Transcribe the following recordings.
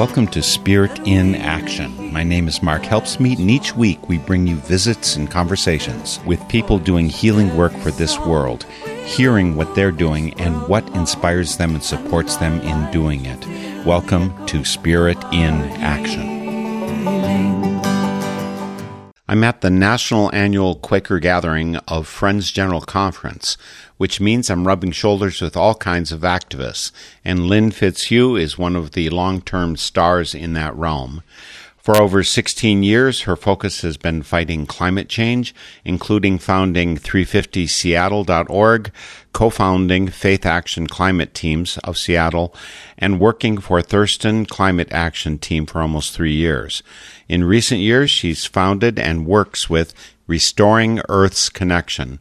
Welcome to Spirit in Action. My name is Mark Helpsmeet, and each week we bring you visits and conversations with people doing healing work for this world, hearing what they're doing and what inspires them and supports them in doing it. Welcome to Spirit in Action. I'm at the National Annual Quaker Gathering of Friends General Conference, which means I'm rubbing shoulders with all kinds of activists, and Lynn Fitz-Hugh is one of the long term stars in that realm. For over 16 years, her focus has been fighting climate change, including founding 350seattle.org, co-founding Faith Action Climate Teams of Seattle, and working for Thurston Climate Action Team for almost three years. In recent years, she's founded and works with Restoring Earth's Connection,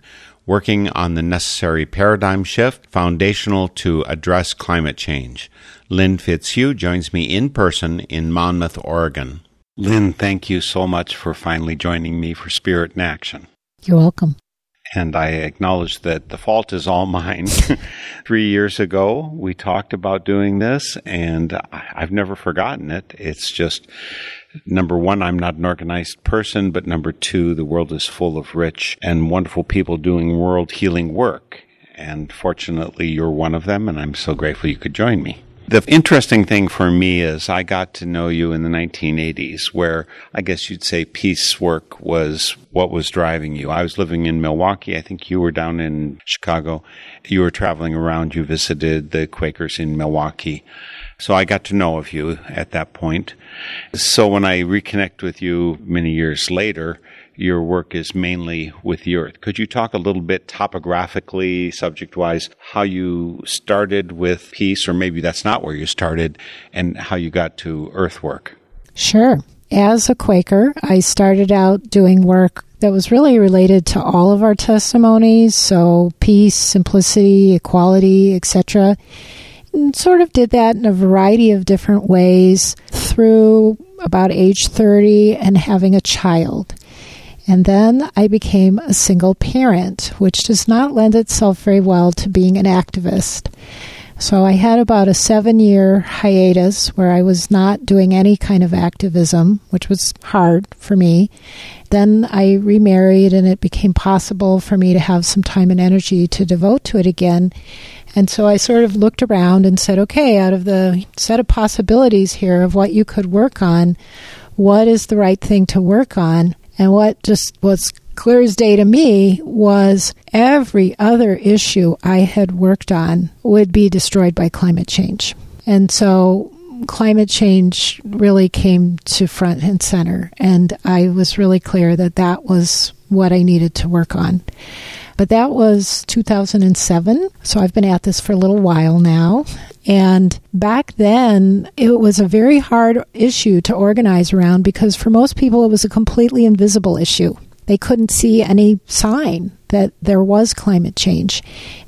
working on the necessary paradigm shift foundational to address climate change. Lynn Fitz-Hugh joins me in person in Monmouth, Oregon. Lynn, thank you so much for finally joining me for Spirit in Action. You're welcome. And I acknowledge that the fault is all mine. Three years ago, we talked about doing this, and I've never forgotten it. It's just number one, I'm not an organized person, but number two, the world is full of rich and wonderful people doing world healing work. And fortunately, you're one of them, and I'm so grateful you could join me. The interesting thing for me is I got to know you in the 1980s, where I guess you'd say peace work was what was driving you. I was living in Milwaukee. I think you were down in Chicago. You were traveling around. You visited the Quakers in Milwaukee. So I got to know of you at that point. So when I reconnect with you many years later, your work is mainly with the earth. Could you talk a little bit topographically, subject wise, how you started with peace, or maybe that's not where you started, and how you got to earthwork? Sure. As a Quaker, I started out doing work that was really related to all of our testimonies, so peace, simplicity, equality, etc. Sort of did that in a variety of different ways through about age 30 and having a child. And then I became a single parent, which does not lend itself very well to being an activist. So I had about a seven year hiatus where I was not doing any kind of activism, which was hard for me. Then I remarried, and it became possible for me to have some time and energy to devote to it again. And so I sort of looked around and said, okay, out of the set of possibilities here of what you could work on, what is the right thing to work on? And what just was clear as day to me was every other issue I had worked on would be destroyed by climate change. And so climate change really came to front and center. And I was really clear that that was what I needed to work on. But that was 2007. So I've been at this for a little while now. And back then, it was a very hard issue to organize around because for most people, it was a completely invisible issue. They couldn't see any sign that there was climate change.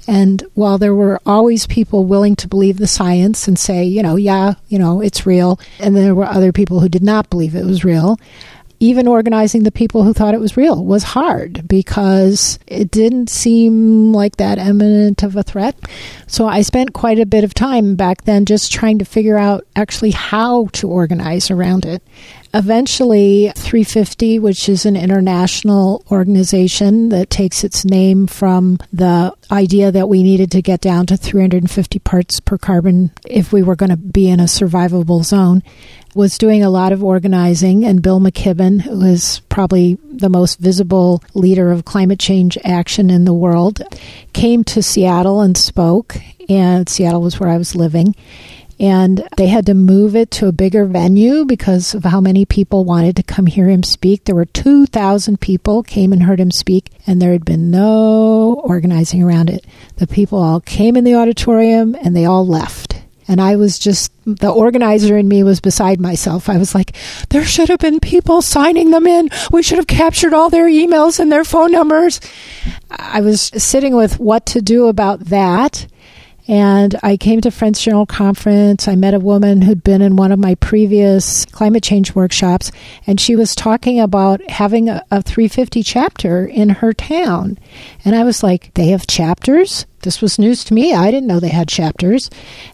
And while there were always people willing to believe the science and say, you know, yeah, you know, it's real, and there were other people who did not believe it was real, even organizing the people who thought it was real was hard because it didn't seem like that eminent of a threat. So I spent quite a bit of time back then just trying to figure out actually how to organize around it. Eventually, 350, which is an international organization that takes its name from the idea that we needed to get down to 350 parts per carbon if we were going to be in a survivable zone, was doing a lot of organizing, and Bill McKibben, who is probably the most visible leader of climate change action in the world, came to Seattle and spoke. And Seattle was where I was living. And they had to move it to a bigger venue because of how many people wanted to come hear him speak. There were 2,000 people came and heard him speak, and there had been no organizing around it. The people all came in the auditorium and they all left and I was just, the organizer in me was beside myself. I was like, there should have been people signing them in. We should have captured all their emails and their phone numbers. I was sitting with what to do about that. And I came to Friends General Conference. I met a woman who'd been in one of my previous climate change workshops, and she was talking about having a, a 350 chapter in her town. And I was like, they have chapters? This was news to me. I didn't know they had chapters.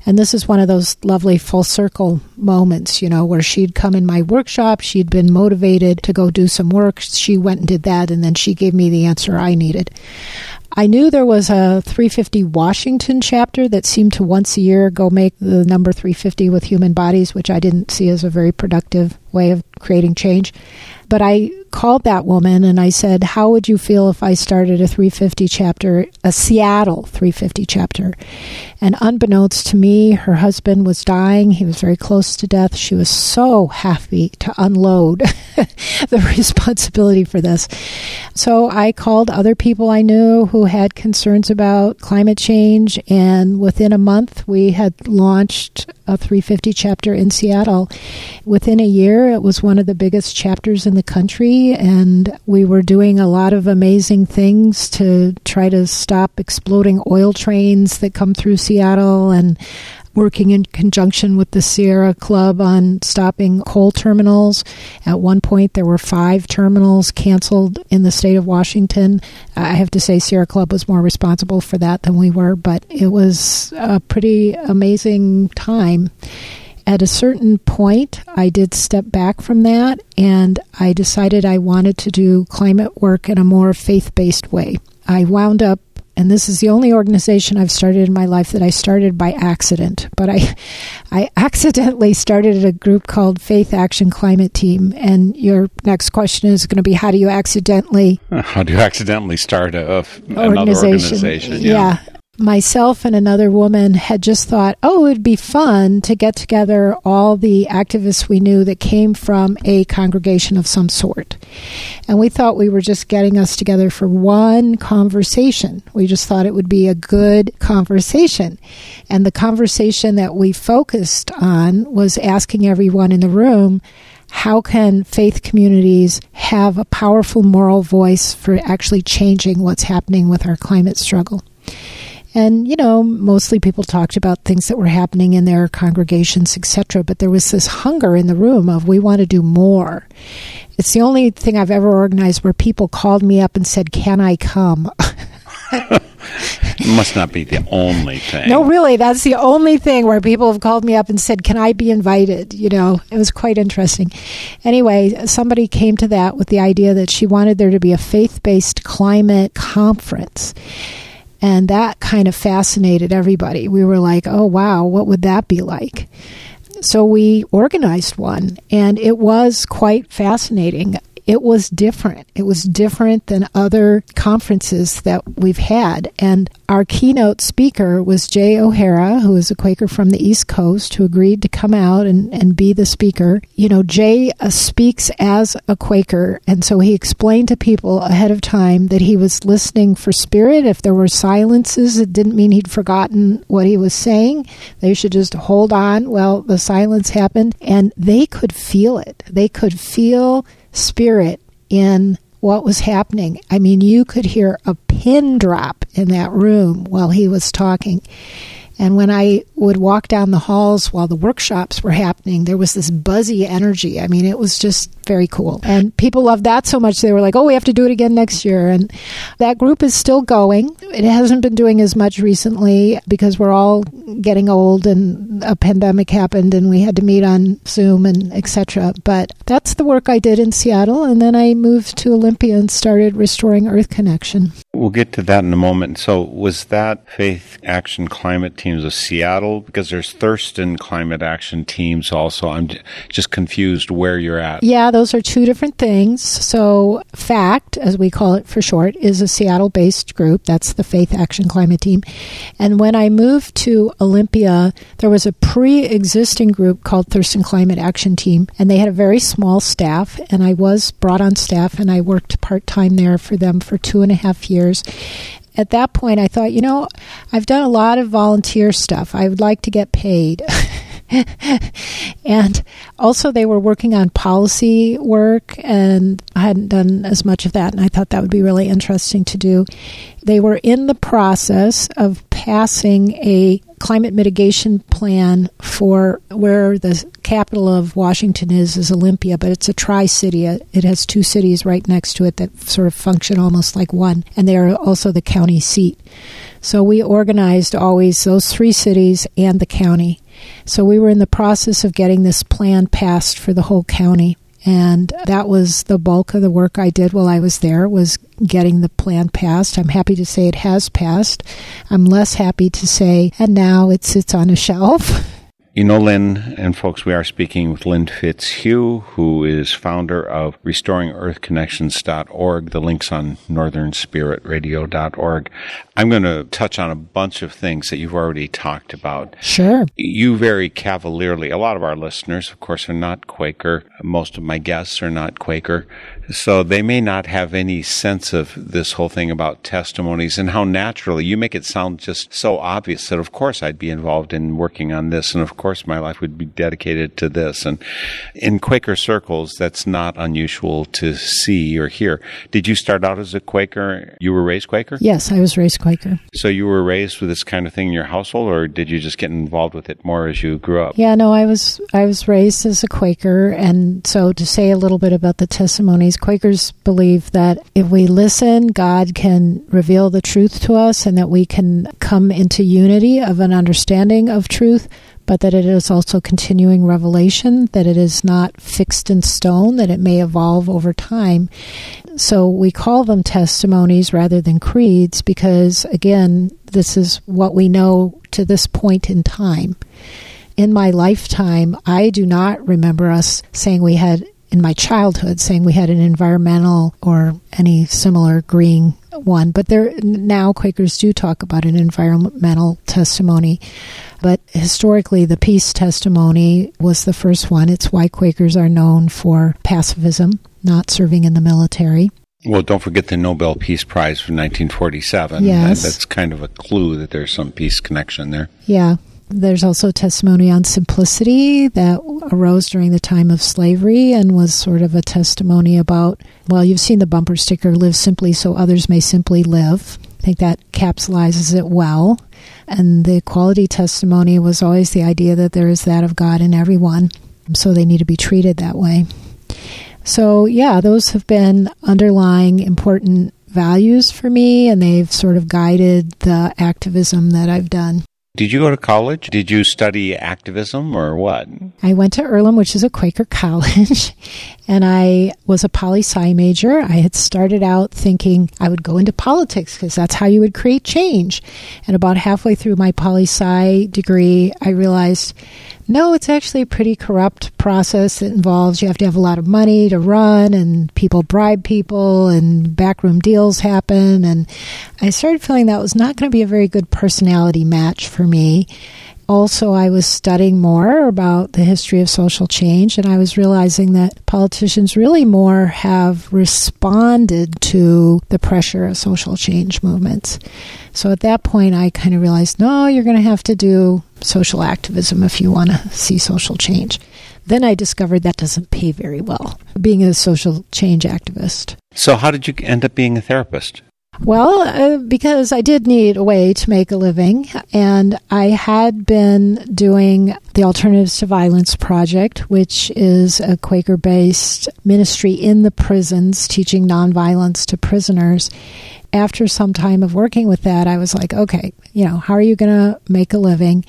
And this is one of those lovely full circle moments, you know, where she'd come in my workshop, she'd been motivated to go do some work, she went and did that, and then she gave me the answer I needed. I knew there was a 350 Washington chapter that seemed to once a year go make the number 350 with human bodies, which I didn't see as a very productive way of creating change. But I called that woman and I said, How would you feel if I started a 350 chapter, a Seattle 350 chapter? And unbeknownst to me, her husband was dying. He was very close to death. She was so happy to unload the responsibility for this. So I called other people I knew who had concerns about climate change. And within a month, we had launched a 350 chapter in Seattle. Within a year, it was one of the biggest chapters in the country, and we were doing a lot of amazing things to try to stop exploding oil trains that come through Seattle and working in conjunction with the Sierra Club on stopping coal terminals. At one point, there were five terminals canceled in the state of Washington. I have to say, Sierra Club was more responsible for that than we were, but it was a pretty amazing time at a certain point, I did step back from that and I decided I wanted to do climate work in a more faith based way. I wound up and this is the only organization I've started in my life that I started by accident. But I, I accidentally started a group called Faith Action Climate Team. And your next question is going to be, how do you accidentally? How do you accidentally start a, organization. another organization? Yeah. yeah myself and another woman had just thought, oh, it would be fun to get together all the activists we knew that came from a congregation of some sort. And we thought we were just getting us together for one conversation. We just thought it would be a good conversation. And the conversation that we focused on was asking everyone in the room, how can faith communities have a powerful moral voice for actually changing what's happening with our climate struggle? And, you know, mostly people talked about things that were happening in their congregations, etc. But there was this hunger in the room of we want to do more. It's the only thing I've ever organized where people called me up and said, Can I come? must not be the only thing. No, really, that's the only thing where people have called me up and said, "Can I be invited?" You know, it was quite interesting. Anyway, somebody came to that with the idea that she wanted there to be a faith-based climate conference. And that kind of fascinated everybody. We were like, oh, wow, what would that be like? So we organized one, and it was quite fascinating it was different. It was different than other conferences that we've had. And our keynote speaker was Jay O'Hara, who is a Quaker from the East Coast, who agreed to come out and, and be the speaker. You know, Jay uh, speaks as a Quaker, and so he explained to people ahead of time that he was listening for spirit. If there were silences, it didn't mean he'd forgotten what he was saying. They should just hold on. Well, the silence happened, and they could feel it. They could feel spirit in what was happening. I mean, you could hear a pin drop in that room while he was talking. And when I would walk down the halls while the workshops were happening, there was this buzzy energy. I mean, it was just very cool. And people loved that so much, they were like, oh, we have to do it again next year. And that group is still going. It hasn't been doing as much recently because we're all getting old and a pandemic happened and we had to meet on Zoom and etc. But that's the work I did in Seattle. And then I moved to Olympia and started Restoring Earth Connection. We'll get to that in a moment. So, was that Faith Action Climate Teams of Seattle? Because there's Thurston Climate Action Teams also. I'm just confused where you're at. Yeah, those are two different things. So, FACT, as we call it for short, is a Seattle based group. That's the Faith Action Climate Team. And when I moved to Olympia, there was a pre existing group called Thurston Climate Action Team, and they had a very small staff. And I was brought on staff, and I worked part time there for them for two and a half years at that point, I thought, you know, I've done a lot of volunteer stuff. I would like to get paid. and also, they were working on policy work, and I hadn't done as much of that, and I thought that would be really interesting to do. They were in the process of passing a climate mitigation plan for where the capital of Washington is is Olympia, but it's a tri-city. Uh, it has two cities right next to it that sort of function almost like one, and they are also the county seat. So we organized always those three cities and the county. So we were in the process of getting this plan passed for the whole county. And that was the bulk of the work I did while I was there was getting the plan passed. I'm happy to say it has passed. I'm less happy to say, and now it sits on a shelf. You know, Lynn and folks, we are speaking with Lynn Fitz-Hugh, who is founder of RestoringEarthConnections.org. The link's on NorthernSpiritRadio.org. I'm going to touch on a bunch of things that you've already talked about. Sure. You very cavalierly, a lot of our listeners, of course, are not Quaker. Most of my guests are not Quaker. So they may not have any sense of this whole thing about testimonies and how naturally you make it sound just so obvious that of course I'd be involved in working on this and of course my life would be dedicated to this. And in Quaker circles, that's not unusual to see or hear. Did you start out as a Quaker? You were raised Quaker? Yes, I was raised Quaker. So you were raised with this kind of thing in your household or did you just get involved with it more as you grew up? Yeah, no, I was I was raised as a Quaker and so to say a little bit about the testimonies Quakers believe that if we listen, God can reveal the truth to us and that we can come into unity of an understanding of truth, but that it is also continuing revelation, that it is not fixed in stone, that it may evolve over time. So we call them testimonies rather than creeds because, again, this is what we know to this point in time. In my lifetime, I do not remember us saying we had in my childhood saying we had an environmental or any similar green one, but there now Quakers do talk about an environmental testimony. But historically, the peace testimony was the first one. It's why Quakers are known for pacifism, not serving in the military. Well, don't forget the Nobel Peace Prize for 1947. Yes. That's kind of a clue that there's some peace connection there. Yeah. There's also testimony on simplicity that arose during the time of slavery and was sort of a testimony about, well, you've seen the bumper sticker, live simply so others may simply live. I think that capsulizes it well. And the equality testimony was always the idea that there is that of God in everyone, so they need to be treated that way. So, yeah, those have been underlying important values for me, and they've sort of guided the activism that I've done. Did you go to college? Did you study activism or what? I went to Earlham, which is a Quaker college, and I was a poli sci major. I had started out thinking I would go into politics because that's how you would create change. And about halfway through my poli sci degree, I realized no, it's actually a pretty corrupt process. It involves you have to have a lot of money to run, and people bribe people, and backroom deals happen. And I started feeling that was not going to be a very good personality match for me also, I was studying more about the history of social change, and I was realizing that politicians really more have responded to the pressure of social change movements. So at that point, I kind of realized no, you're going to have to do social activism if you want to see social change. Then I discovered that doesn't pay very well, being a social change activist. So, how did you end up being a therapist? Well, uh, because I did need a way to make a living, and I had been doing the Alternatives to Violence Project, which is a Quaker based ministry in the prisons teaching nonviolence to prisoners. After some time of working with that, I was like, okay, you know, how are you going to make a living?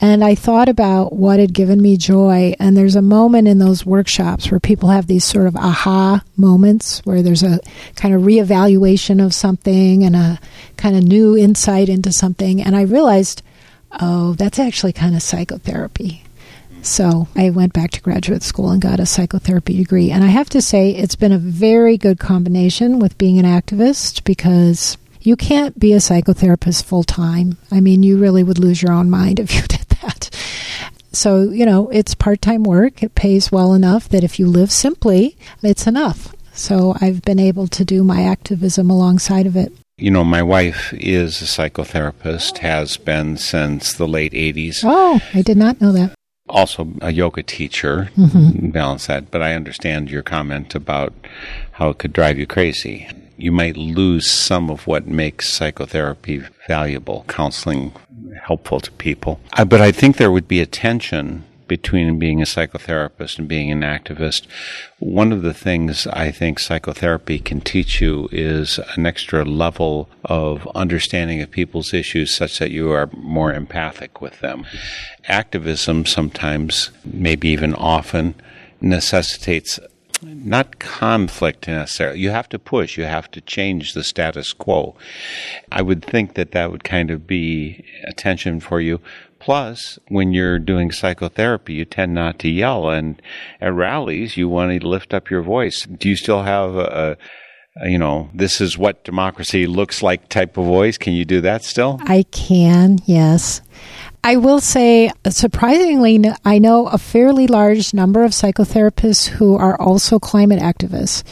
And I thought about what had given me joy. And there's a moment in those workshops where people have these sort of aha moments where there's a kind of reevaluation of something and a kind of new insight into something. And I realized, oh, that's actually kind of psychotherapy. So I went back to graduate school and got a psychotherapy degree. And I have to say, it's been a very good combination with being an activist because you can't be a psychotherapist full time. I mean, you really would lose your own mind if you did that. So, you know, it's part time work. It pays well enough that if you live simply, it's enough. So I've been able to do my activism alongside of it. You know, my wife is a psychotherapist, has been since the late 80s. Oh, I did not know that. Also, a yoga teacher, mm-hmm. balance that. But I understand your comment about how it could drive you crazy. You might lose some of what makes psychotherapy valuable, counseling helpful to people. Uh, but I think there would be a tension between being a psychotherapist and being an activist. One of the things I think psychotherapy can teach you is an extra level of understanding of people's issues such that you are more empathic with them. Activism sometimes, maybe even often, necessitates not conflict necessarily. You have to push. You have to change the status quo. I would think that that would kind of be attention for you. Plus, when you're doing psychotherapy, you tend not to yell, and at rallies, you want to lift up your voice. Do you still have a, a you know, this is what democracy looks like type of voice? Can you do that still? I can, yes. I will say, surprisingly, I know a fairly large number of psychotherapists who are also climate activists.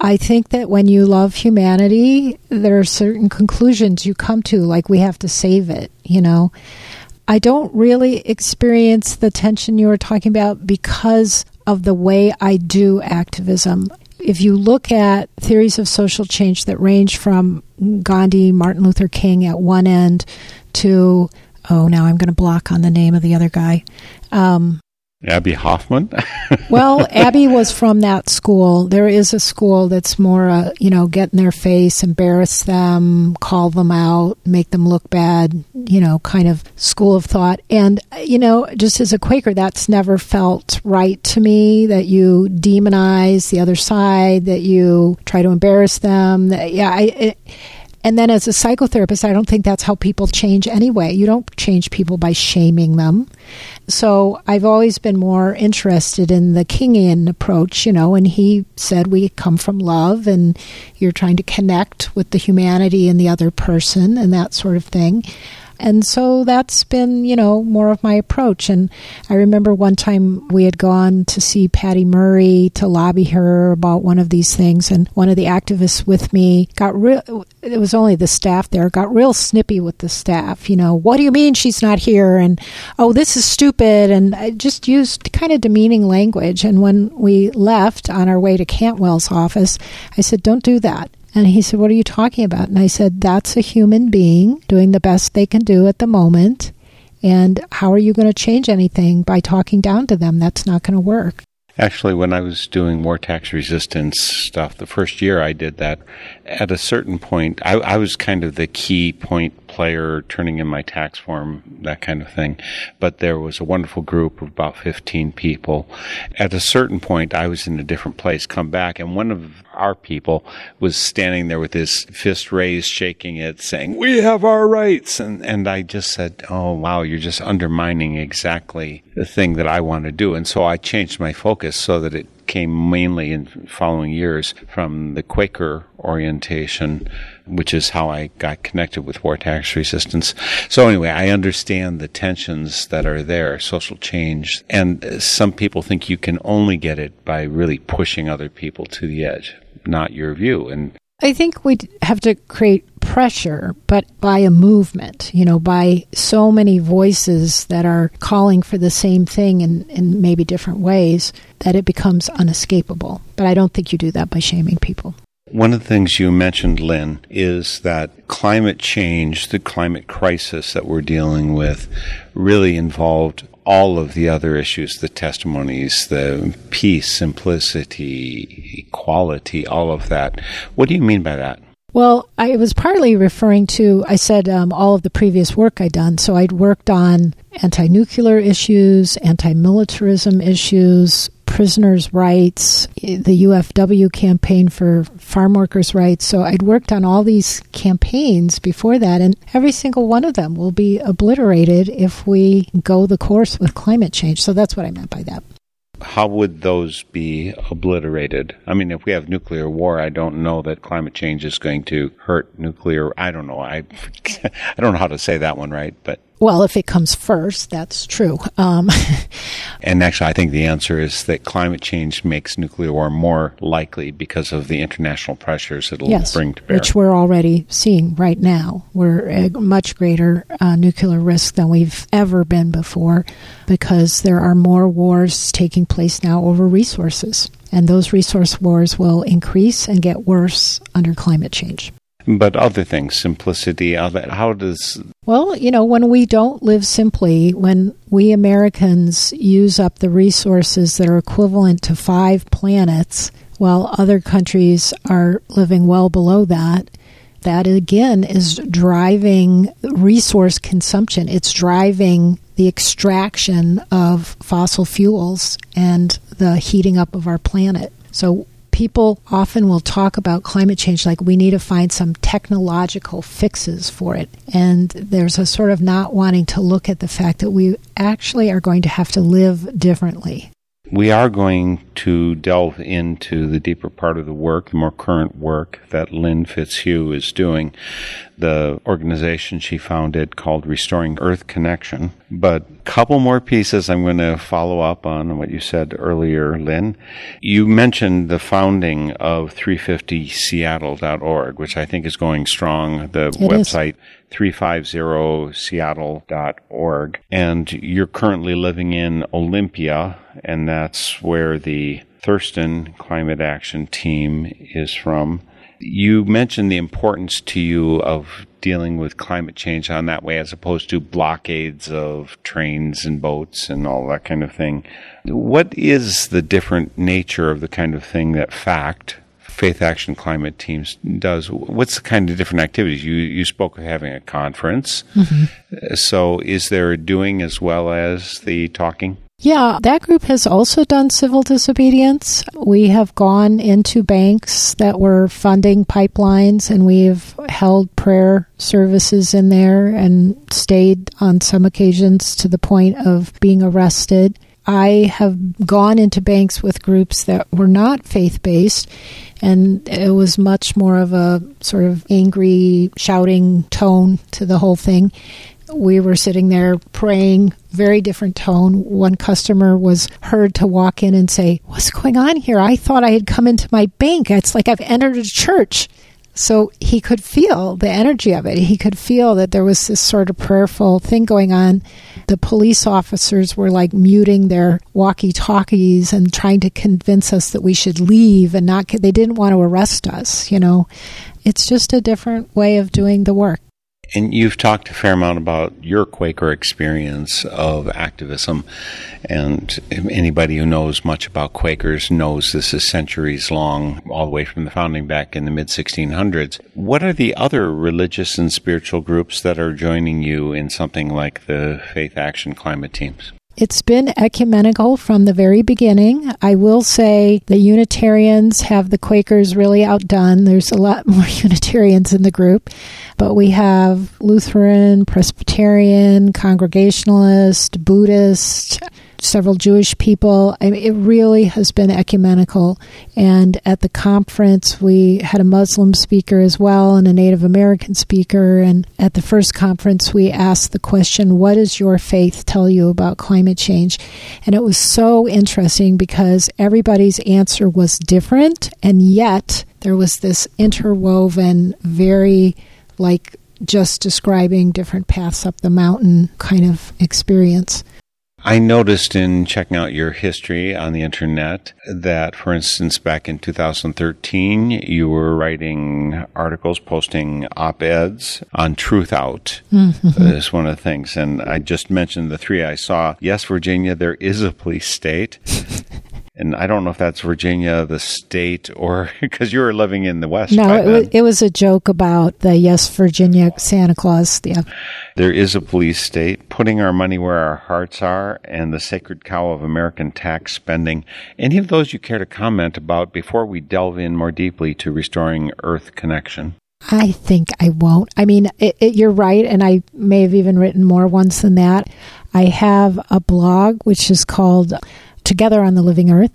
I think that when you love humanity, there are certain conclusions you come to, like we have to save it, you know. I don't really experience the tension you were talking about because of the way I do activism. If you look at theories of social change that range from Gandhi, Martin Luther King at one end to oh, now I'm going to block on the name of the other guy. Um, Abbie Hoffman? well, Abbie was from that school. There is a school that's more, uh, you know, get in their face, embarrass them, call them out, make them look bad, you know, kind of school of thought. And, you know, just as a Quaker, that's never felt right to me that you demonize the other side, that you try to embarrass them. That, yeah, I. It, and then as a psychotherapist, I don't think that's how people change anyway. You don't change people by shaming them. So I've always been more interested in the Kingian approach, you know, and he said we come from love and you're trying to connect with the humanity in the other person and that sort of thing. And so that's been, you know, more of my approach. And I remember one time we had gone to see Patty Murray to lobby her about one of these things. And one of the activists with me got real, it was only the staff there, got real snippy with the staff. You know, what do you mean she's not here? And, oh, this is stupid. And I just used kind of demeaning language. And when we left on our way to Cantwell's office, I said, don't do that. And he said, What are you talking about? And I said, That's a human being doing the best they can do at the moment. And how are you going to change anything by talking down to them? That's not going to work. Actually, when I was doing war tax resistance stuff, the first year I did that, at a certain point, I, I, was kind of the key point player, turning in my tax form, that kind of thing. But there was a wonderful group of about 15 people. At a certain point, I was in a different place, come back, and one of our people was standing there with his fist raised, shaking it, saying, We have our rights. And, and I just said, Oh, wow, you're just undermining exactly the thing that I want to do. And so I changed my focus so that it came mainly in following years from the Quaker orientation, which is how I got connected with war tax resistance. So anyway, I understand the tensions that are there, social change, and some people think you can only get it by really pushing other people to the edge not your view. And I think we have to create pressure, but by a movement, you know, by so many voices that are calling for the same thing in, in maybe different ways that it becomes unescapable. But I don't think you do that by shaming people. One of the things you mentioned, Lynn, is that climate change, the climate crisis that we're dealing with, really involved all of the other issues, the testimonies, the peace, simplicity, equality, all of that. What do you mean by that? Well, I was partly referring to, I said um, all of the previous work I'd done. So I'd worked on anti nuclear issues, anti militarism issues, prisoners' rights, the UFW campaign for farm workers' rights. So I'd worked on all these campaigns before that, and every single one of them will be obliterated if we go the course with climate change. So that's what I meant by that how would those be obliterated? I mean, if we have nuclear war, I don't know that climate change is going to hurt nuclear. I don't know. I I don't know how to say that one right, but well, if it comes first, that's true. Um, and actually, I think the answer is that climate change makes nuclear war more likely because of the international pressures it'll yes, bring to bear. Which we're already seeing right now. We're at much greater uh, nuclear risk than we've ever been before because there are more wars taking place now over resources And those resource wars will increase and get worse under climate change. But other things, simplicity, how does. Well, you know, when we don't live simply, when we Americans use up the resources that are equivalent to five planets, while other countries are living well below that, that again is driving resource consumption. It's driving the extraction of fossil fuels and the heating up of our planet. So people often will talk about climate change like we need to find some technological fixes for it. And there's a sort of not wanting to look at the fact that we actually are going to have to live differently. We are going to delve into the deeper part of the work, the more current work that Lynn Fitz-Hugh is doing. The organization she founded called Restoring Earth Connection. But a couple more pieces I'm going to follow up on what you said earlier, Lynn. You mentioned the founding of 350seattle.org, which I think is going strong. The it website is. 350seattle.org. And you're currently living in Olympia, and that's where the Thurston Climate Action Team is from. You mentioned the importance to you of dealing with climate change on that way as opposed to blockades of trains and boats and all that kind of thing. What is the different nature of the kind of thing that FACT, Faith Action Climate Teams, does? What's the kind of different activities? You, you spoke of having a conference. Mm-hmm. So is there a doing as well as the talking? Yeah, that group has also done civil disobedience. We have gone into banks that were funding pipelines and we've held prayer services in there and stayed on some occasions to the point of being arrested. I have gone into banks with groups that were not faith based, and it was much more of a sort of angry, shouting tone to the whole thing we were sitting there praying, very different tone. One customer was heard to walk in and say, What's going on here? I thought I had come into my bank. It's like I've entered a church. So he could feel the energy of it. He could feel that there was this sort of prayerful thing going on. The police officers were like muting their walkie talkies and trying to convince us that we should leave and not, they didn't want to arrest us, you know. It's just a different way of doing the work. And you've talked a fair amount about your Quaker experience of activism. And anybody who knows much about Quakers knows this is centuries long, all the way from the founding back in the mid 1600s. What are the other religious and spiritual groups that are joining you in something like the Faith Action Climate Teams? It's been ecumenical from the very beginning. I will say the Unitarians have the Quakers really outdone. There's a lot more Unitarians in the group, but we have Lutheran, Presbyterian, Congregationalist, Buddhist, several Jewish people. I mean, it really has been ecumenical. And at the conference, we had a Muslim speaker as well and a Native American speaker. And at the first conference, we asked the question, What does your faith tell you about climate change? And it was so interesting because everybody's answer was different. And yet, there was this interwoven, very like just describing different paths up the mountain kind of experience. I noticed in checking out your history on the internet that, for instance, back in 2013, you were writing articles, posting op eds on Truthout. Mm-hmm. Is one of the things. And I just mentioned the three I saw. Yes, Virginia, there is a police state. and I don't know if that's Virginia, the state, or because you were living in the West. No, it was, it was, a joke about the yes, Virginia Santa Claus. Yeah. There is a police state, putting our money where our hearts are, and the sacred cow of American tax spending. Any of those you care to comment about before we delve in more deeply to restoring Earth connection? I think I won't. I mean, it, it, you're right, and I may have even written more once than that. I have a blog which is called Together on the Living Earth.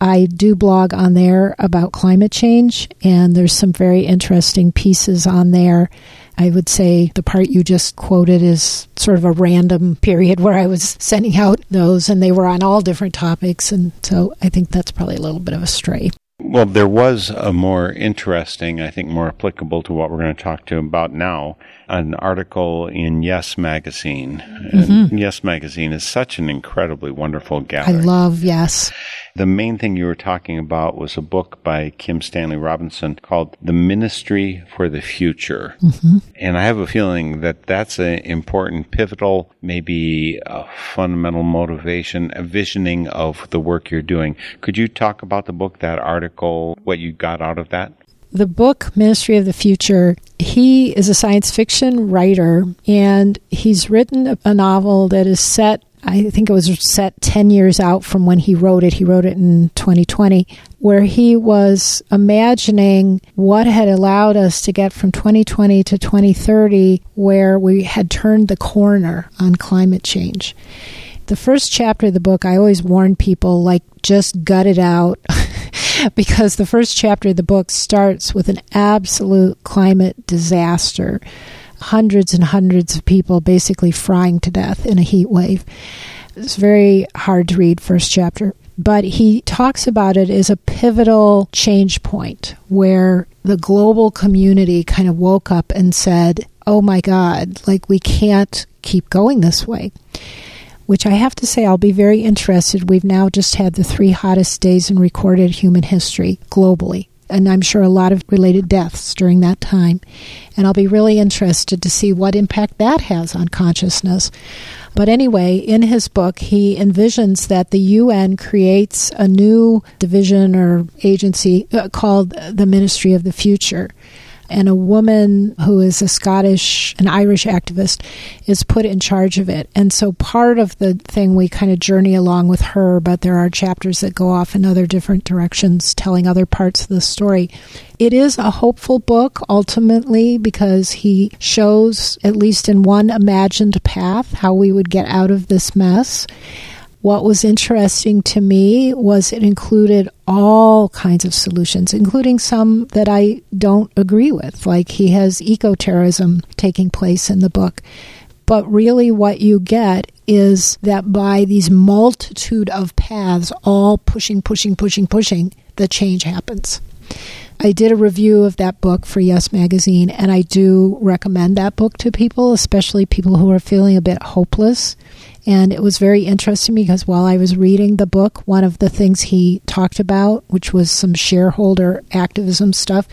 I do blog on there about climate change, and there's some very interesting pieces on there. I would say the part you just quoted is sort of a random period where I was sending out those, and they were on all different topics. And so I think that's probably a little bit of a stray. Well, there was a more interesting, I think more applicable to what we're going to talk to about now, an article in Yes Magazine. Mm-hmm. Yes Magazine is such an incredibly wonderful gathering. I love Yes. The main thing you were talking about was a book by Kim Stanley Robinson called The Ministry for the Future. Mm-hmm. And I have a feeling that that's an important, pivotal, maybe a fundamental motivation, a visioning of the work you're doing. Could you talk about the book, that article, what you got out of that? The book, Ministry of the Future, he is a science fiction writer and he's written a novel that is set I think it was set 10 years out from when he wrote it. He wrote it in 2020, where he was imagining what had allowed us to get from 2020 to 2030, where we had turned the corner on climate change. The first chapter of the book, I always warn people, like, just gut it out. because the first chapter of the book starts with an absolute climate disaster hundreds and hundreds of people basically frying to death in a heat wave. It's very hard to read, first chapter. But he talks about it as a pivotal change point where the global community kind of woke up and said, oh my God, like we can't keep going this way. Which I have to say, I'll be very interested. We've now just had the three hottest days in recorded human history globally and I'm sure a lot of related deaths during that time. And I'll be really interested to see what impact that has on consciousness. But anyway, in his book, he envisions that the UN creates a new division or agency uh, called the Ministry of the Future and a woman who is a Scottish, an Irish activist, is put in charge of it. And so part of the thing we kind of journey along with her, but there are chapters that go off in other different directions, telling other parts of the story. It is a hopeful book ultimately because he shows, at least in one imagined path, how we would get out of this mess. What was interesting to me was it included all kinds of solutions, including some that I don't agree with. Like he has eco terrorism taking place in the book. But really, what you get is that by these multitude of paths, all pushing, pushing, pushing, pushing, the change happens. I did a review of that book for Yes Magazine, and I do recommend that book to people, especially people who are feeling a bit hopeless and it was very interesting because while I was reading the book, one of the things he talked about, which was some shareholder activism stuff,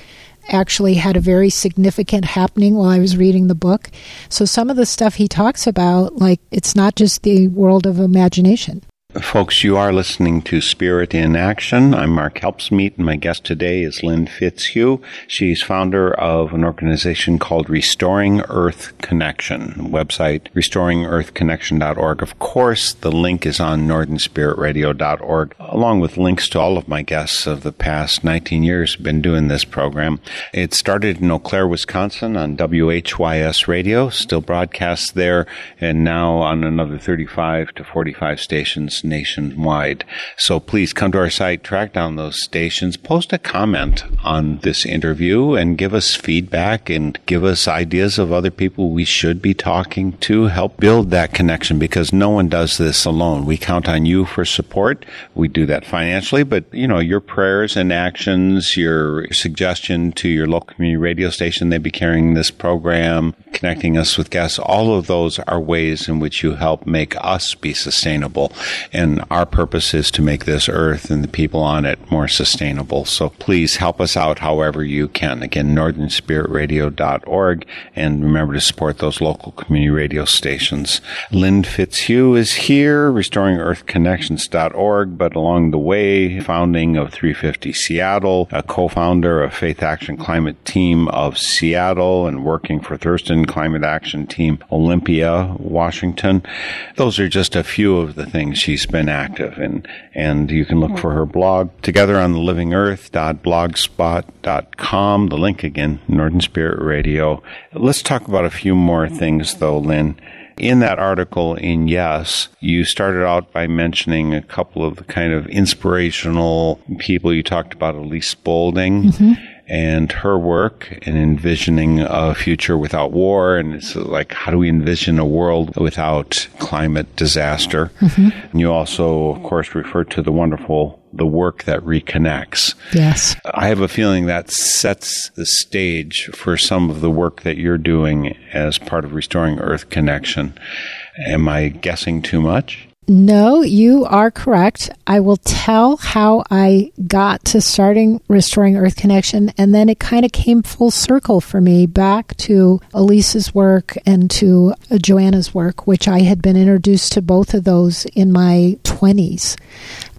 actually had a very significant happening while I was reading the book. So some of the stuff he talks about, like, it's not just the world of imagination. Folks, you are listening to Spirit in Action. I'm Mark Helpsmeet, and my guest today is Lynn Fitz-Hugh. She's founder of an organization called Restoring Earth Connection, website restoringearthconnection.org. Of course, the link is on northernspiritradio.org, along with links to all of my guests of the past 19 years been doing this program. It started in Eau Claire, Wisconsin on WHYS radio, still broadcasts there, and now on another 35 to 45 stations nationwide. So please come to our site, track down those stations, post a comment on this interview, and give us feedback and give us ideas of other people we should be talking to. Help build that connection because no one does this alone. We count on you for support. We do that financially, but you know, your prayers and actions, your suggestion to your local community radio station, they be carrying this program, connecting us with guests. All of those are ways in which you help make us be sustainable. And our purpose is to make this earth and the people on it more sustainable. So please help us out however you can. Again, northernspiritradio.org. And remember to support those local community radio stations. Lynn Fitz-Hugh is here, restoringearthconnections.org, but along the way, founding of 350 Seattle, a co-founder of Faith Action Climate Team of Seattle and working for Thurston Climate Action Team Olympia, Washington. Those are just a few of the things she's been active and and you can look for her blog together on the living earth.blogspot.com the link again northern spirit radio let's talk about a few more things though lynn in that article in Yes, you started out by mentioning a couple of the kind of inspirational people. You talked about Elise Boulding. Mm-hmm and her work in envisioning a future without war. And it's like, how do we envision a world without climate disaster? Mm-hmm. And you also, of course, refer to the wonderful the work that reconnects. Yes. I have a feeling that sets the stage for some of the work that you're doing as part of restoring Earth Connection. Am I guessing too much? No, you are correct. I will tell how I got to starting Restoring Earth Connection, and then it kind of came full circle for me back to Elise's work and to uh, Joanna's work, which I had been introduced to both of those in my 20s.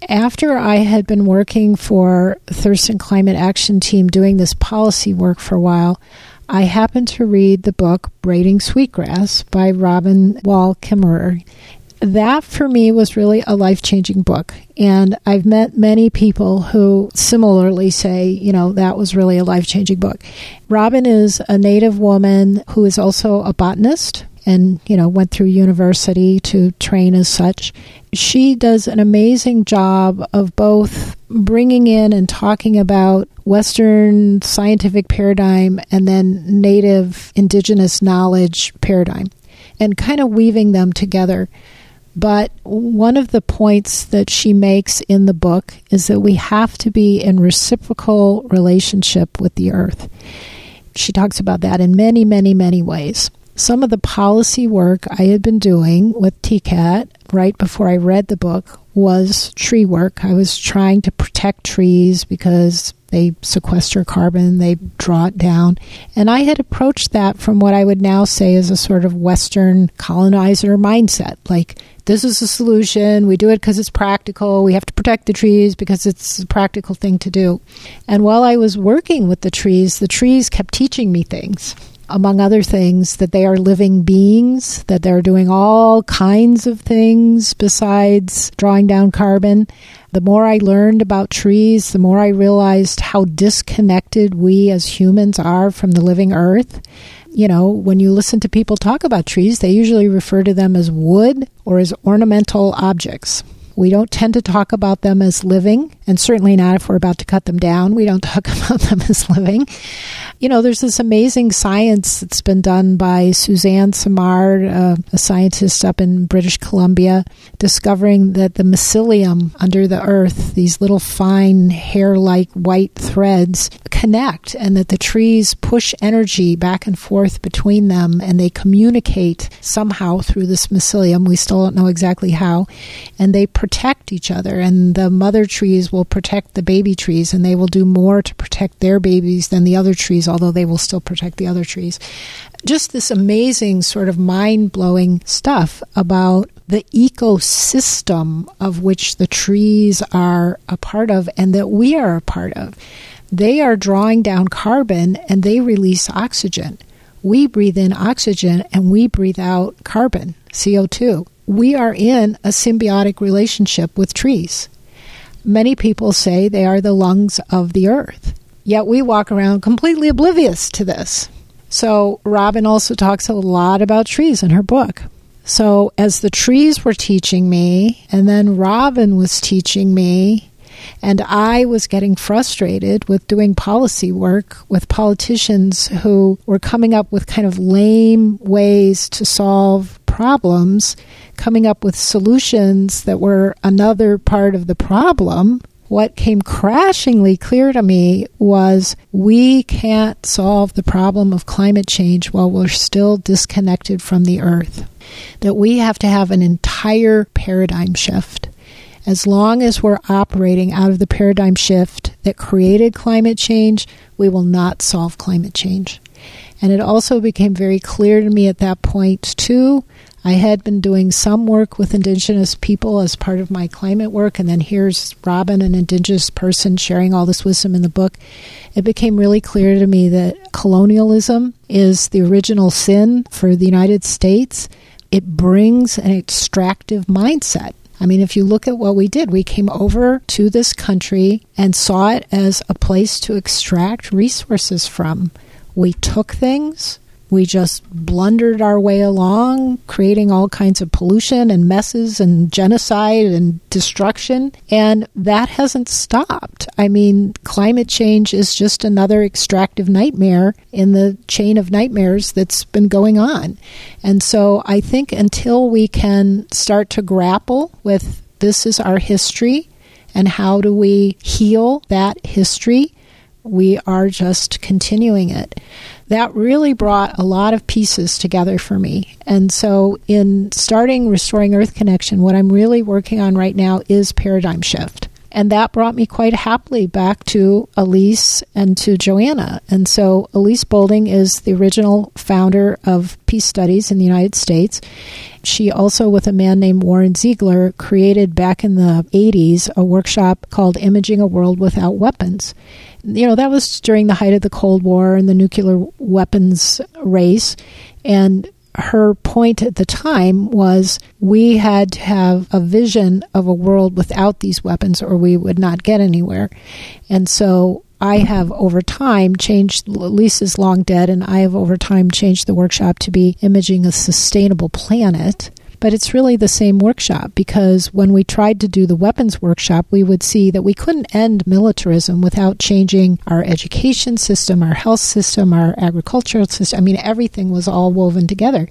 After I had been working for Thurston Climate Action Team doing this policy work for a while, I happened to read the book Braiding Sweetgrass by Robin Wall Kimmerer that for me was really a life changing book. And I've met many people who similarly say, you know, that was really a life changing book. Robin is a native woman who is also a botanist and, you know, went through university to train as such. She does an amazing job of both bringing in and talking about Western scientific paradigm and then native indigenous knowledge paradigm and kind of weaving them together. But one of the points that she makes in the book is that we have to be in reciprocal relationship with the earth. She talks about that in many, many, many ways. Some of the policy work I had been doing with TCAT right before I read the book was tree work. I was trying to protect trees because they sequester carbon, they draw it down. And I had approached that from what I would now say is a sort of Western colonizer mindset. Like, this is a solution. We do it because it's practical. We have to protect the trees because it's a practical thing to do. And while I was working with the trees, the trees kept teaching me things among other things, that they are living beings, that they're doing all kinds of things besides drawing down carbon. The more I learned about trees, the more I realized how disconnected we as humans are from the living earth you know, when you listen to people talk about trees, they usually refer to them as wood or as ornamental objects. We don't tend to talk about them as living, and certainly not if we're about to cut them down. We don't talk about them as living. You know, there's this amazing science that's been done by Suzanne Simard, uh, a scientist up in British Columbia, discovering that the mycelium under the earth, these little fine hair like white threads, connect and that the trees push energy back and forth between them and they communicate somehow through this mycelium. We still don't know exactly how. And they each other, and the mother trees will protect the baby trees, and they will do more to protect their babies than the other trees, although they will still protect the other trees. Just this amazing, sort of mind blowing stuff about the ecosystem of which the trees are a part of and that we are a part of. They are drawing down carbon and they release oxygen. We breathe in oxygen and we breathe out carbon, CO2 we are in a symbiotic relationship with trees. Many people say they are the lungs of the earth, yet we walk around completely oblivious to this. So, Robin also talks a lot about trees in her book. So, as the trees were teaching me, and then Robin was teaching me, and I was getting frustrated with doing policy work with politicians who were coming up with kind of lame ways to solve problems coming up with solutions that were another part of the problem, what came crashingly clear to me was we can't solve the problem of climate change while we're still disconnected from the earth. That we have to have an entire paradigm shift. As long as we're operating out of the paradigm shift that created climate change, we will not solve climate change. And it also became very clear to me at that point, too, I had been doing some work with Indigenous people as part of my climate work, and then here's Robin, an Indigenous person, sharing all this wisdom in the book. It became really clear to me that colonialism is the original sin for the United States. It brings an extractive mindset. I mean, if you look at what we did, we came over to this country and saw it as a place to extract resources from. We took things, we just blundered our way along, creating all kinds of pollution and messes and genocide and destruction. And that hasn't stopped. I mean, climate change is just another extractive nightmare in the chain of nightmares that's been going on. And so I think until we can start to grapple with this is our history and how do we heal that history, we are just continuing it. That really brought a lot of pieces together for me. And so, in starting Restoring Earth Connection, what I'm really working on right now is paradigm shift. And that brought me quite happily back to Elise and to Joanna. And so Elise Boulding is the original founder of Peace Studies in the United States. She also, with a man named Warren Ziegler, created back in the 80s a workshop called Imaging a World Without Weapons. You know, that was during the height of the Cold War and the nuclear weapons race. And her point at the time was we had to have a vision of a world without these weapons or we would not get anywhere. And so I have over time changed, Elise's long dead, and I have over time changed the workshop to be imaging a sustainable planet. But it's really the same workshop because when we tried to do the weapons workshop, we would see that we couldn't end militarism without changing our education system, our health system, our agricultural system. I mean, everything was all woven together.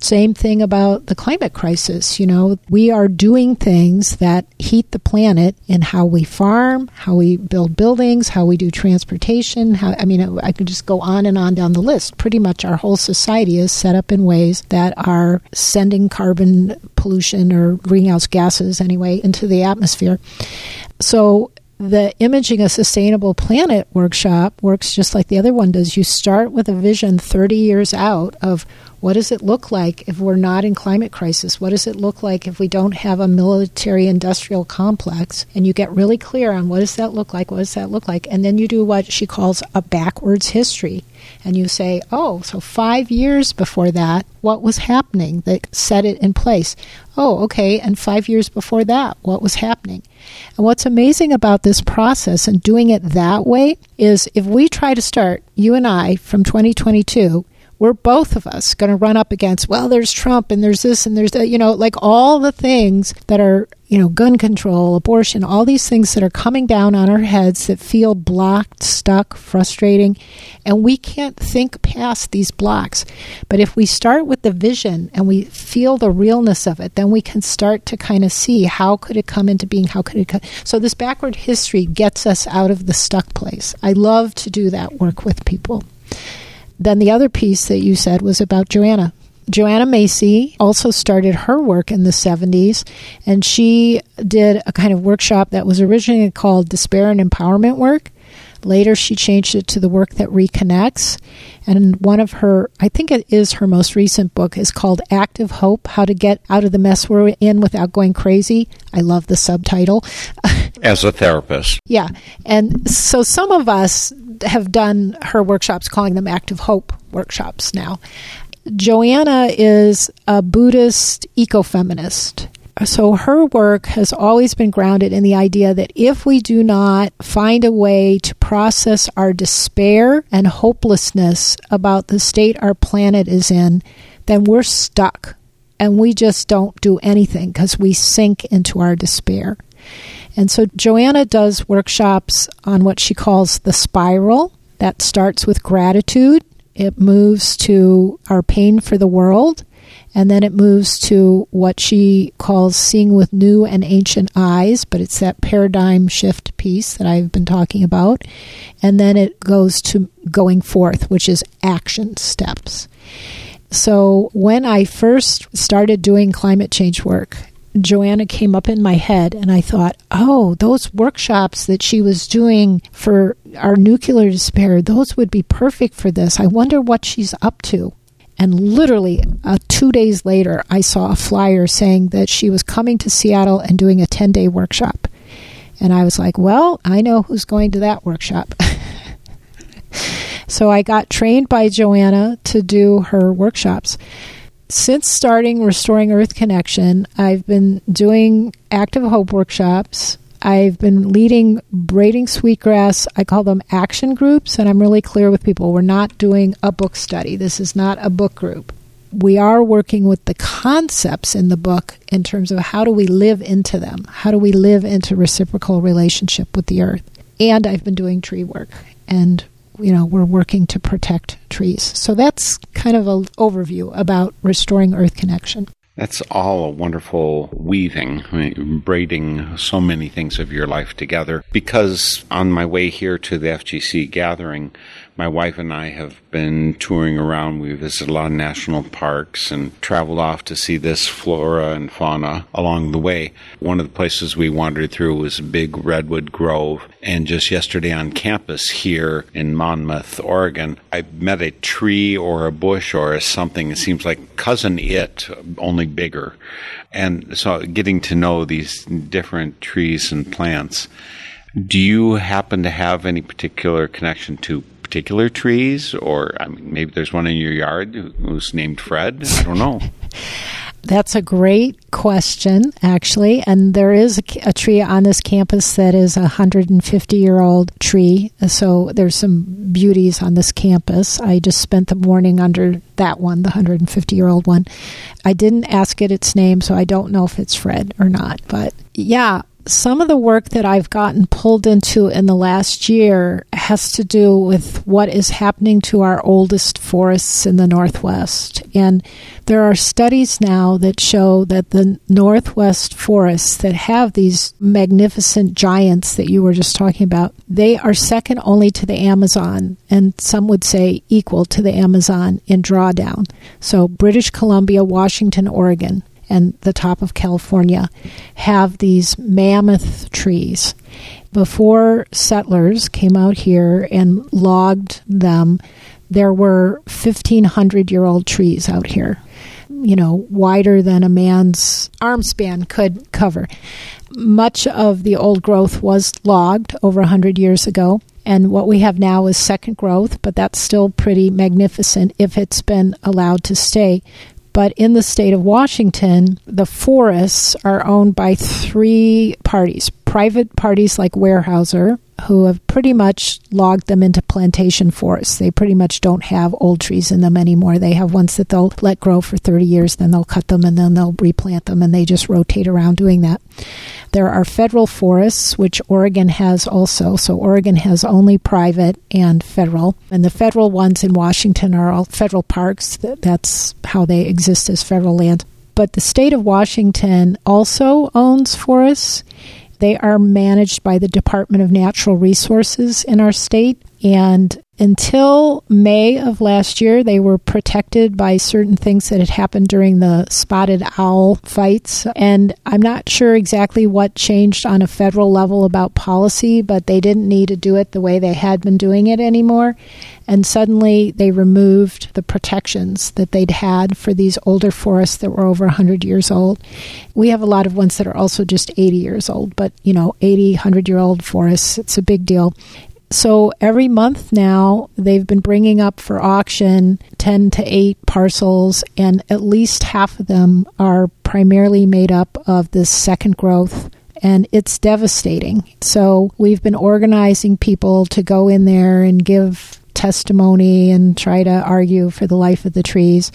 Same thing about the climate crisis. You know, we are doing things that heat the planet in how we farm, how we build buildings, how we do transportation. How, I mean, I could just go on and on down the list. Pretty much our whole society is set up in ways that are sending carbon pollution or greenhouse gases, anyway, into the atmosphere. So the Imaging a Sustainable Planet workshop works just like the other one does. You start with a vision 30 years out of what does it look like if we're not in climate crisis? What does it look like if we don't have a military industrial complex? And you get really clear on what does that look like? What does that look like? And then you do what she calls a backwards history. And you say, oh, so five years before that, what was happening that set it in place? Oh, okay. And five years before that, what was happening? And what's amazing about this process and doing it that way is if we try to start, you and I, from 2022, we're both of us going to run up against, well, there's Trump and there's this and there's that, you know, like all the things that are, you know, gun control, abortion, all these things that are coming down on our heads that feel blocked, stuck, frustrating. And we can't think past these blocks. But if we start with the vision and we feel the realness of it, then we can start to kind of see how could it come into being? How could it come? So this backward history gets us out of the stuck place. I love to do that work with people. Then the other piece that you said was about Joanna. Joanna Macy also started her work in the 70s, and she did a kind of workshop that was originally called Despair and Empowerment Work. Later, she changed it to the work that reconnects. And one of her, I think it is her most recent book, is called Active Hope How to Get Out of the Mess We're In Without Going Crazy. I love the subtitle. As a therapist. yeah. And so some of us have done her workshops, calling them Active Hope workshops now. Joanna is a Buddhist ecofeminist. So her work has always been grounded in the idea that if we do not find a way to process our despair and hopelessness about the state our planet is in, then we're stuck and we just don't do anything because we sink into our despair. And so Joanna does workshops on what she calls the spiral. That starts with gratitude. It moves to our pain for the world. And then it moves to what she calls seeing with new and ancient eyes, but it's that paradigm shift piece that I've been talking about. And then it goes to going forth, which is action steps. So when I first started doing climate change work, Joanna came up in my head, and I thought, oh, those workshops that she was doing for our nuclear despair, those would be perfect for this. I wonder what she's up to. And literally, uh, two days later, I saw a flyer saying that she was coming to Seattle and doing a 10 day workshop. And I was like, well, I know who's going to that workshop. so I got trained by Joanna to do her workshops since starting Restoring Earth Connection, I've been doing active hope workshops. I've been leading braiding sweetgrass. I call them action groups, and I'm really clear with people. We're not doing a book study. This is not a book group. We are working with the concepts in the book in terms of how do we live into them? How do we live into reciprocal relationship with the earth? And I've been doing tree work and you know, we're working to protect trees. So that's kind of an overview about restoring earth connection. That's all a wonderful weaving, braiding so many things of your life together. Because on my way here to the FGC gathering, My wife and I have been touring around. We visited a lot of national parks and traveled off to see this flora and fauna along the way. One of the places we wandered through was a big redwood grove. And just yesterday on campus here in Monmouth, Oregon, I met a tree or a bush or something. It seems like cousin it, only bigger. And so getting to know these different trees and plants. Do you happen to have any particular connection to particular trees, or I mean, maybe there's one in your yard who's named Fred? I don't know. That's a great question, actually. And there is a, a, tree on this campus that is a 150 year old tree. So there's some beauties on this campus. I just spent the morning under that one, the 150 year old one. I didn't ask it its name, so I don't know if it's Fred or not. But yeah, some of the work that I've gotten pulled into in the last year has to do with what is happening to our oldest forests in the Northwest. And there are studies now that show that the Northwest forests that have these magnificent giants that you were just talking about, they are second only to the Amazon, and some would say equal to the Amazon in drawdown. So, British Columbia, Washington, Oregon and the top of California have these mammoth trees. Before settlers came out here and logged them, there were 1,500 year old trees out here, you know, wider than a man's arm span could cover. Much of the old growth was logged over 100 years ago. And what we have now is second growth, but that's still pretty magnificent if it's been allowed to stay. But in the state of Washington, the forests are owned by three parties. Private parties like Weyerhaeuser, who have pretty much logged them into plantation forests. They pretty much don't have old trees in them anymore. They have ones that they'll let grow for 30 years, then they'll cut them and then they'll replant them, and they just rotate around doing that. There are federal forests, which Oregon has also. So Oregon has only private and federal. And the federal ones in Washington are all federal parks. That's how they exist as federal land. But the state of Washington also owns forests they are managed by the Department of Natural Resources in our state. And until May of last year, they were protected by certain things that had happened during the spotted owl fights. And I'm not sure exactly what changed on a federal level about policy, but they didn't need to do it the way they had been doing it anymore. And suddenly they removed the protections that they'd had for these older forests that were over 100 years old. We have a lot of ones that are also just 80 years old, but you know, 80, 100 year old forests, it's a big deal. So every month now, they've been bringing up for auction 10 to 8 parcels, and at least half of them are primarily made up of this second growth. And it's devastating. So, we've been organizing people to go in there and give testimony and try to argue for the life of the trees.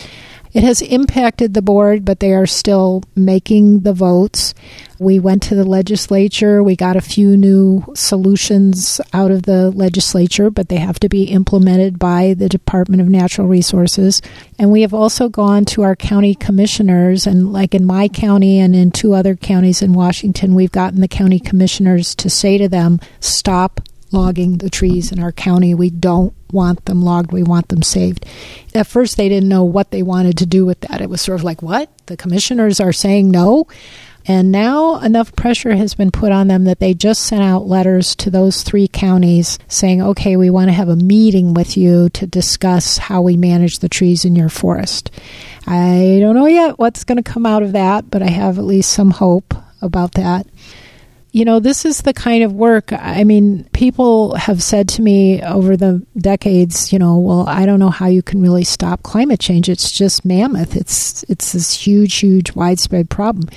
It has impacted the board, but they are still making the votes. We went to the legislature. We got a few new solutions out of the legislature, but they have to be implemented by the Department of Natural Resources. And we have also gone to our county commissioners, and like in my county and in two other counties in Washington, we've gotten the county commissioners to say to them, stop logging the trees in our county. We don't want them logged. We want them saved. At first, they didn't know what they wanted to do with that. It was sort of like, what? The commissioners are saying no? And now enough pressure has been put on them that they just sent out letters to those three counties saying, okay, we want to have a meeting with you to discuss how we manage the trees in your forest. I don't know yet what's going to come out of that, but I have at least some hope about that you know, this is the kind of work. I mean, people have said to me over the decades, you know, well, I don't know how you can really stop climate change. It's just mammoth. It's it's this huge, huge, widespread problem.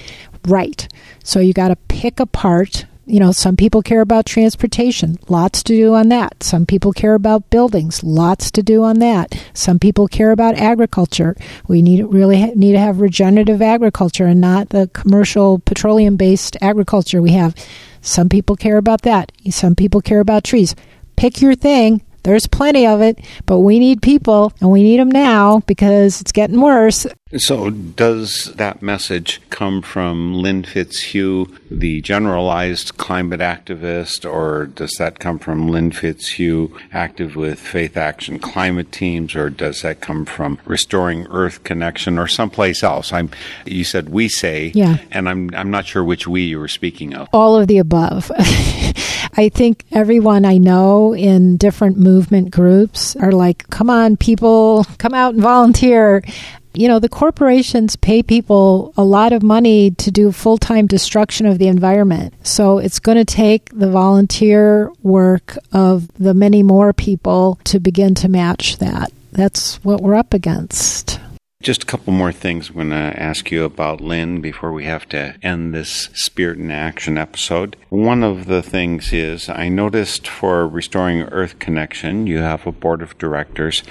Right. So you got to pick apart you know, some people care about transportation, lots to do on that. Some people care about buildings, lots to do on that. Some people care about agriculture. We need really need to have regenerative agriculture and not the commercial petroleum based agriculture we have. Some people care about that. Some people care about trees. Pick your thing. There's plenty of it, but we need people and we need them now because it's getting worse. So, does that message come from Lynn Fitz-Hugh, the generalized climate activist, or does that come from Lynn Fitz-Hugh, active with Faith Action climate teams, or does that come from Restoring Earth Connection, or someplace else? I'm. You said we say, yeah, and I'm. I'm not sure which we you were speaking of. All of the above. I think everyone I know in different movement groups are like, "Come on, people, come out and volunteer." you know, the corporations pay people a lot of money to do full time destruction of the environment. So it's going to take the volunteer work of the many more people to begin to match that. That's what we're up against. Just a couple more things I'm going to ask you about Lynn before we have to end this Spirit in Action episode. One of the things is I noticed for Restoring Earth Connection, you have a board of directors.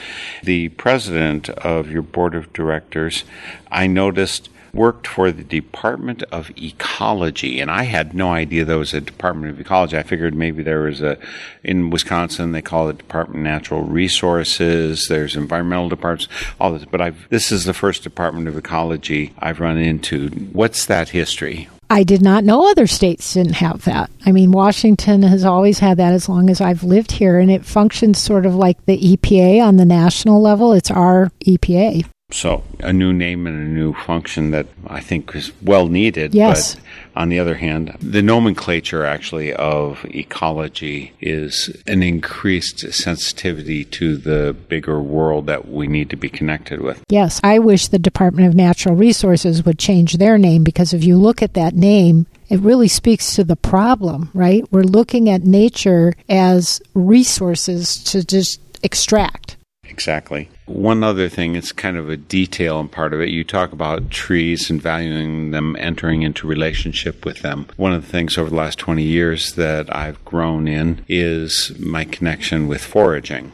The president of your board of directors, I noticed worked for the Department of Ecology, and I had no idea there was a Department of Ecology. I figured maybe there was a in Wisconsin they call it Department of Natural Resources. There's environmental departments, all this. But I've this is the first Department of Ecology I've run into. What's that history? I did not know other states didn't have that. I mean, Washington has always had that as long as I've lived here, and it functions sort of like the EPA on the national level. It's our EPA. So, a new name and a new function that I think is well needed. Yes. But on the other hand, the nomenclature actually of ecology is an increased sensitivity to the bigger world that we need to be connected with. Yes. I wish the Department of Natural Resources would change their name because if you look at that name, it really speaks to the problem, right? We're looking at nature as resources to just extract. Exactly. One other thing, it's kind of a detail and part of it. You talk about trees and valuing them, entering into relationship with them. One of the things over the last 20 years that I've grown in is my connection with foraging.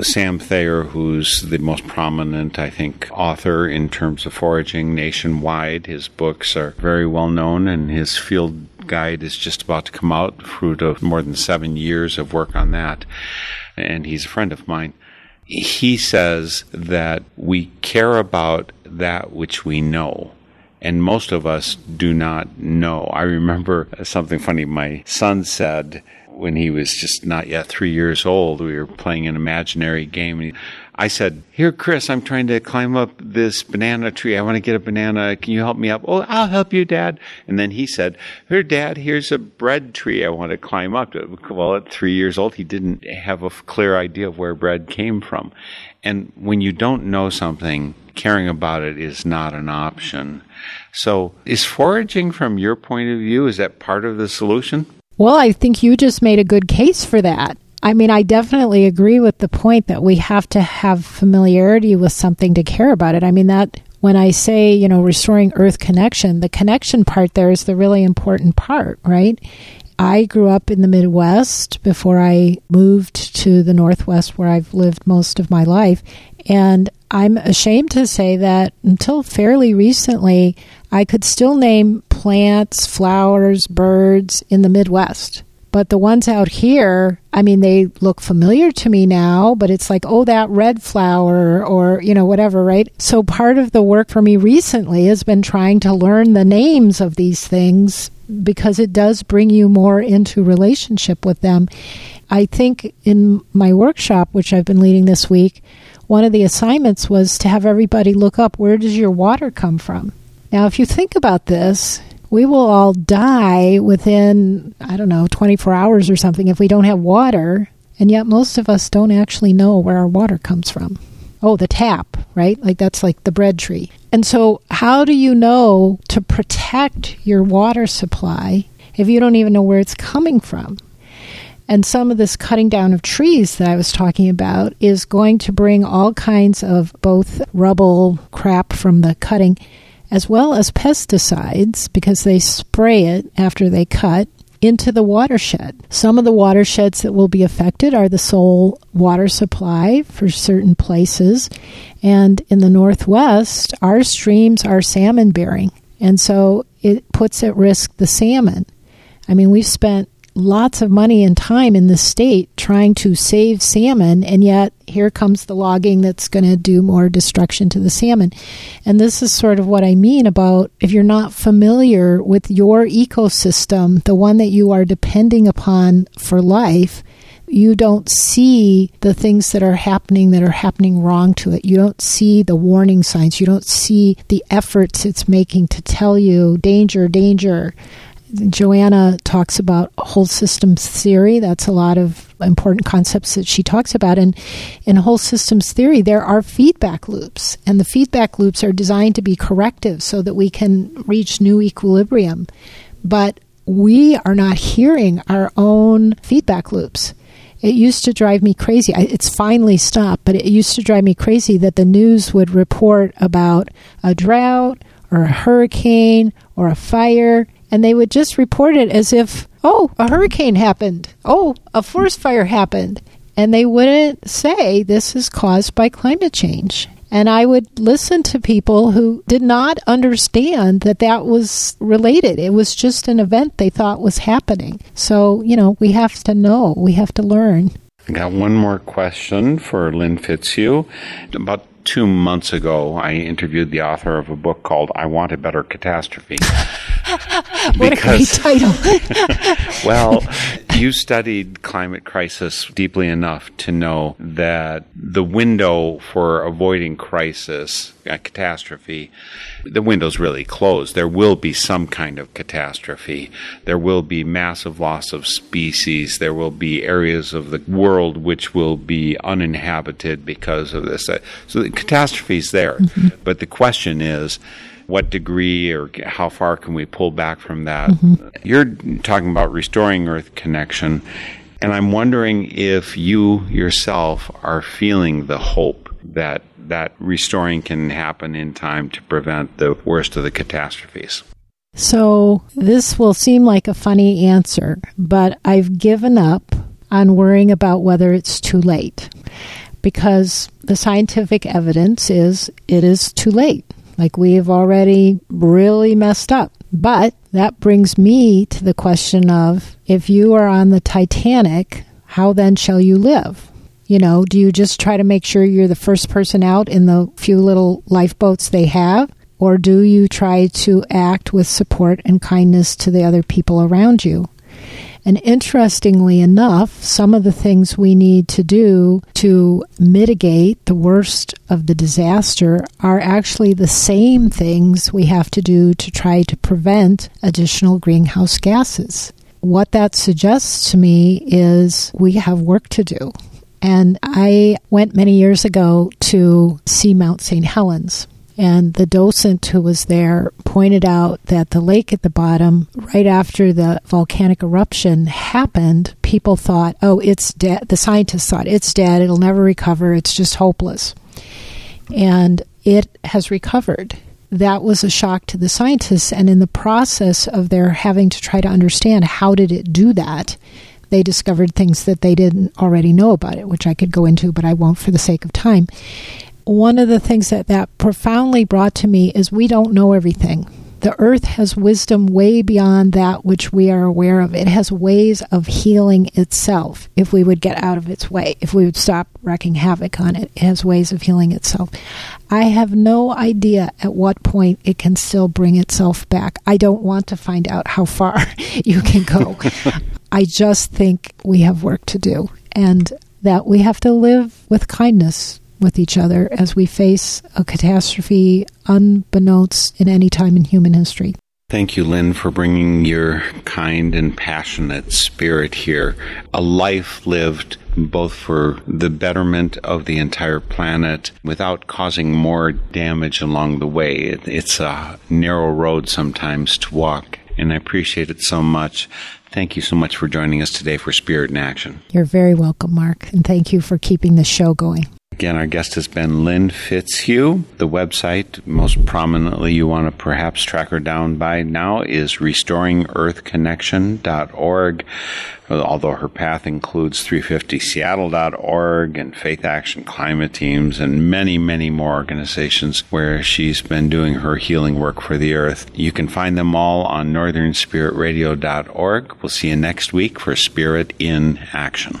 Sam Thayer, who's the most prominent, I think, author in terms of foraging nationwide. His books are very well known, and his field guide is just about to come out, fruit of more than seven years of work on that. And he's a friend of mine he says that we care about that which we know. And most of us do not know. I remember something funny my son said when he was just not yet three years old. We were playing an imaginary game. I said, Here, Chris, I'm trying to climb up this banana tree. I want to get a banana. Can you help me up? Oh, I'll help you, Dad. And then he said, Here, Dad, here's a bread tree I want to climb up. Uh, well, at three years old, he didn't have a clear idea of where bread came from. And when you don't know something, caring about it is not an option. So, is foraging from your point of view, is that part of the solution? Well, I think you just made a good case for that. I mean, I definitely agree with the point that we have to have familiarity with something to care about it. I mean, that when I say, you know, restoring earth connection, the connection part there is the really important part, right? I grew up in the Midwest before I moved to the Northwest where I've lived most of my life. And I'm ashamed to say that until fairly recently, I could still name plants, flowers, birds in the Midwest. But the ones out here, I mean, they look familiar to me now, but it's like, oh, that red flower or, you know, whatever, right? So part of the work for me recently has been trying to learn the names of these things because it does bring you more into relationship with them. I think in my workshop, which I've been leading this week, one of the assignments was to have everybody look up where does your water come from? Now, if you think about this, we will all die within, I don't know, 24 hours or something if we don't have water. And yet, most of us don't actually know where our water comes from. Oh, the tap, right? Like that's like the bread tree. And so, how do you know to protect your water supply if you don't even know where it's coming from? And some of this cutting down of trees that I was talking about is going to bring all kinds of both rubble, crap from the cutting, as well as pesticides because they spray it after they cut into the watershed. Some of the watersheds that will be affected are the sole water supply for certain places. And in the Northwest, our streams are salmon bearing. And so it puts at risk the salmon. I mean, we've spent lots of money and time in the state trying to save salmon, and yet here comes the logging that's going to do more destruction to the salmon. And this is sort of what I mean about if you're not familiar with your ecosystem, the one that you are depending upon for life, you don't see the things that are happening that are happening wrong to it. You don't see the warning signs. You don't see the efforts it's making to tell you danger, danger. Joanna talks about whole systems theory. That's a lot of important concepts that she talks about. And in whole systems theory, there are feedback loops, and the feedback loops are designed to be corrective so that we can reach new equilibrium. But we are not hearing our own feedback loops. It used to drive me crazy. It's finally stopped, but it used to drive me crazy that the news would report about a drought or a hurricane or a fire, and they would just report it as if, oh, a hurricane happened. Oh, a forest fire happened. And they wouldn't say this is caused by climate change. And I would listen to people who did not understand that that was related. It was just an event they thought was happening. So, you know, we have to know, we have to learn. I got one more question for Lynn Fitz-Hugh. About two months ago, I interviewed the author of a book called I Want a Better Catastrophe. What a great title. well, you studied climate crisis deeply enough to know that the window for avoiding crisis, a catastrophe, the window's really closed. There will be some kind of catastrophe. There will be massive loss of species. There will be areas of the world which will be uninhabited because of this. So the catastrophe is there. Mm-hmm. But the question is, what degree or how far can we pull back from that? Mm-hmm. You're talking about restoring Earth connection, and I'm wondering if you yourself are feeling the hope that that restoring can happen in time to prevent the worst of the catastrophes. So, this will seem like a funny answer, but I've given up on worrying about whether it's too late because the scientific evidence is it is too late. Like we have already really messed up. But that brings me to the question of if you are on the Titanic, how then shall you live? You know, do you just try to make sure you're the first person out in the few little lifeboats they have? Or do you try to act with support and kindness to the other people around you? And interestingly enough, some of the things we need to do to mitigate the worst of the disaster are actually the same things we have to do to try to prevent additional greenhouse gases. What that suggests to me is we have work to do. And I went many years ago to see Mount St. Helens. And the docent who was there pointed out that the lake at the bottom, right after the volcanic eruption happened, people thought, oh, it's dead. The scientists thought, it's dead. It'll never recover. It's just hopeless. And it has recovered. That was a shock to the scientists. And in the process of their having to try to understand how did it do that, they discovered things that they didn't already know about it, which I could go into, but I won't for the sake of time one of the things that that profoundly brought to me is we don't know everything. The earth has wisdom way beyond that which we are aware of. It has ways of healing itself if we would get out of its way, if we would stop wreaking havoc on it. It has ways of healing itself. I have no idea at what point it can still bring itself back. I don't want to find out how far you can go. I just think we have work to do and that we have to live with kindness with each other as we face a catastrophe unbeknownst in any time in human history. Thank you, Lynn, for bringing your kind and passionate spirit here. A life lived both for the betterment of the entire planet without causing more damage along the way. It's a narrow road sometimes to walk, and I appreciate it so much. Thank you so much for joining us today for Spirit in Action. You're very welcome, Mark, and thank you for keeping the show going. Again, our guest has been Lynn Fitz-Hugh. The website, most prominently, you want to perhaps track her down by now, is restoringearthconnection.org. Although her path includes 350seattle.org and Faith Action Climate Teams and many, many more organizations where she's been doing her healing work for the earth. You can find them all on northernspiritradio.org. We'll see you next week for Spirit in Action.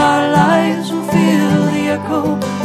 our lives will feel the echo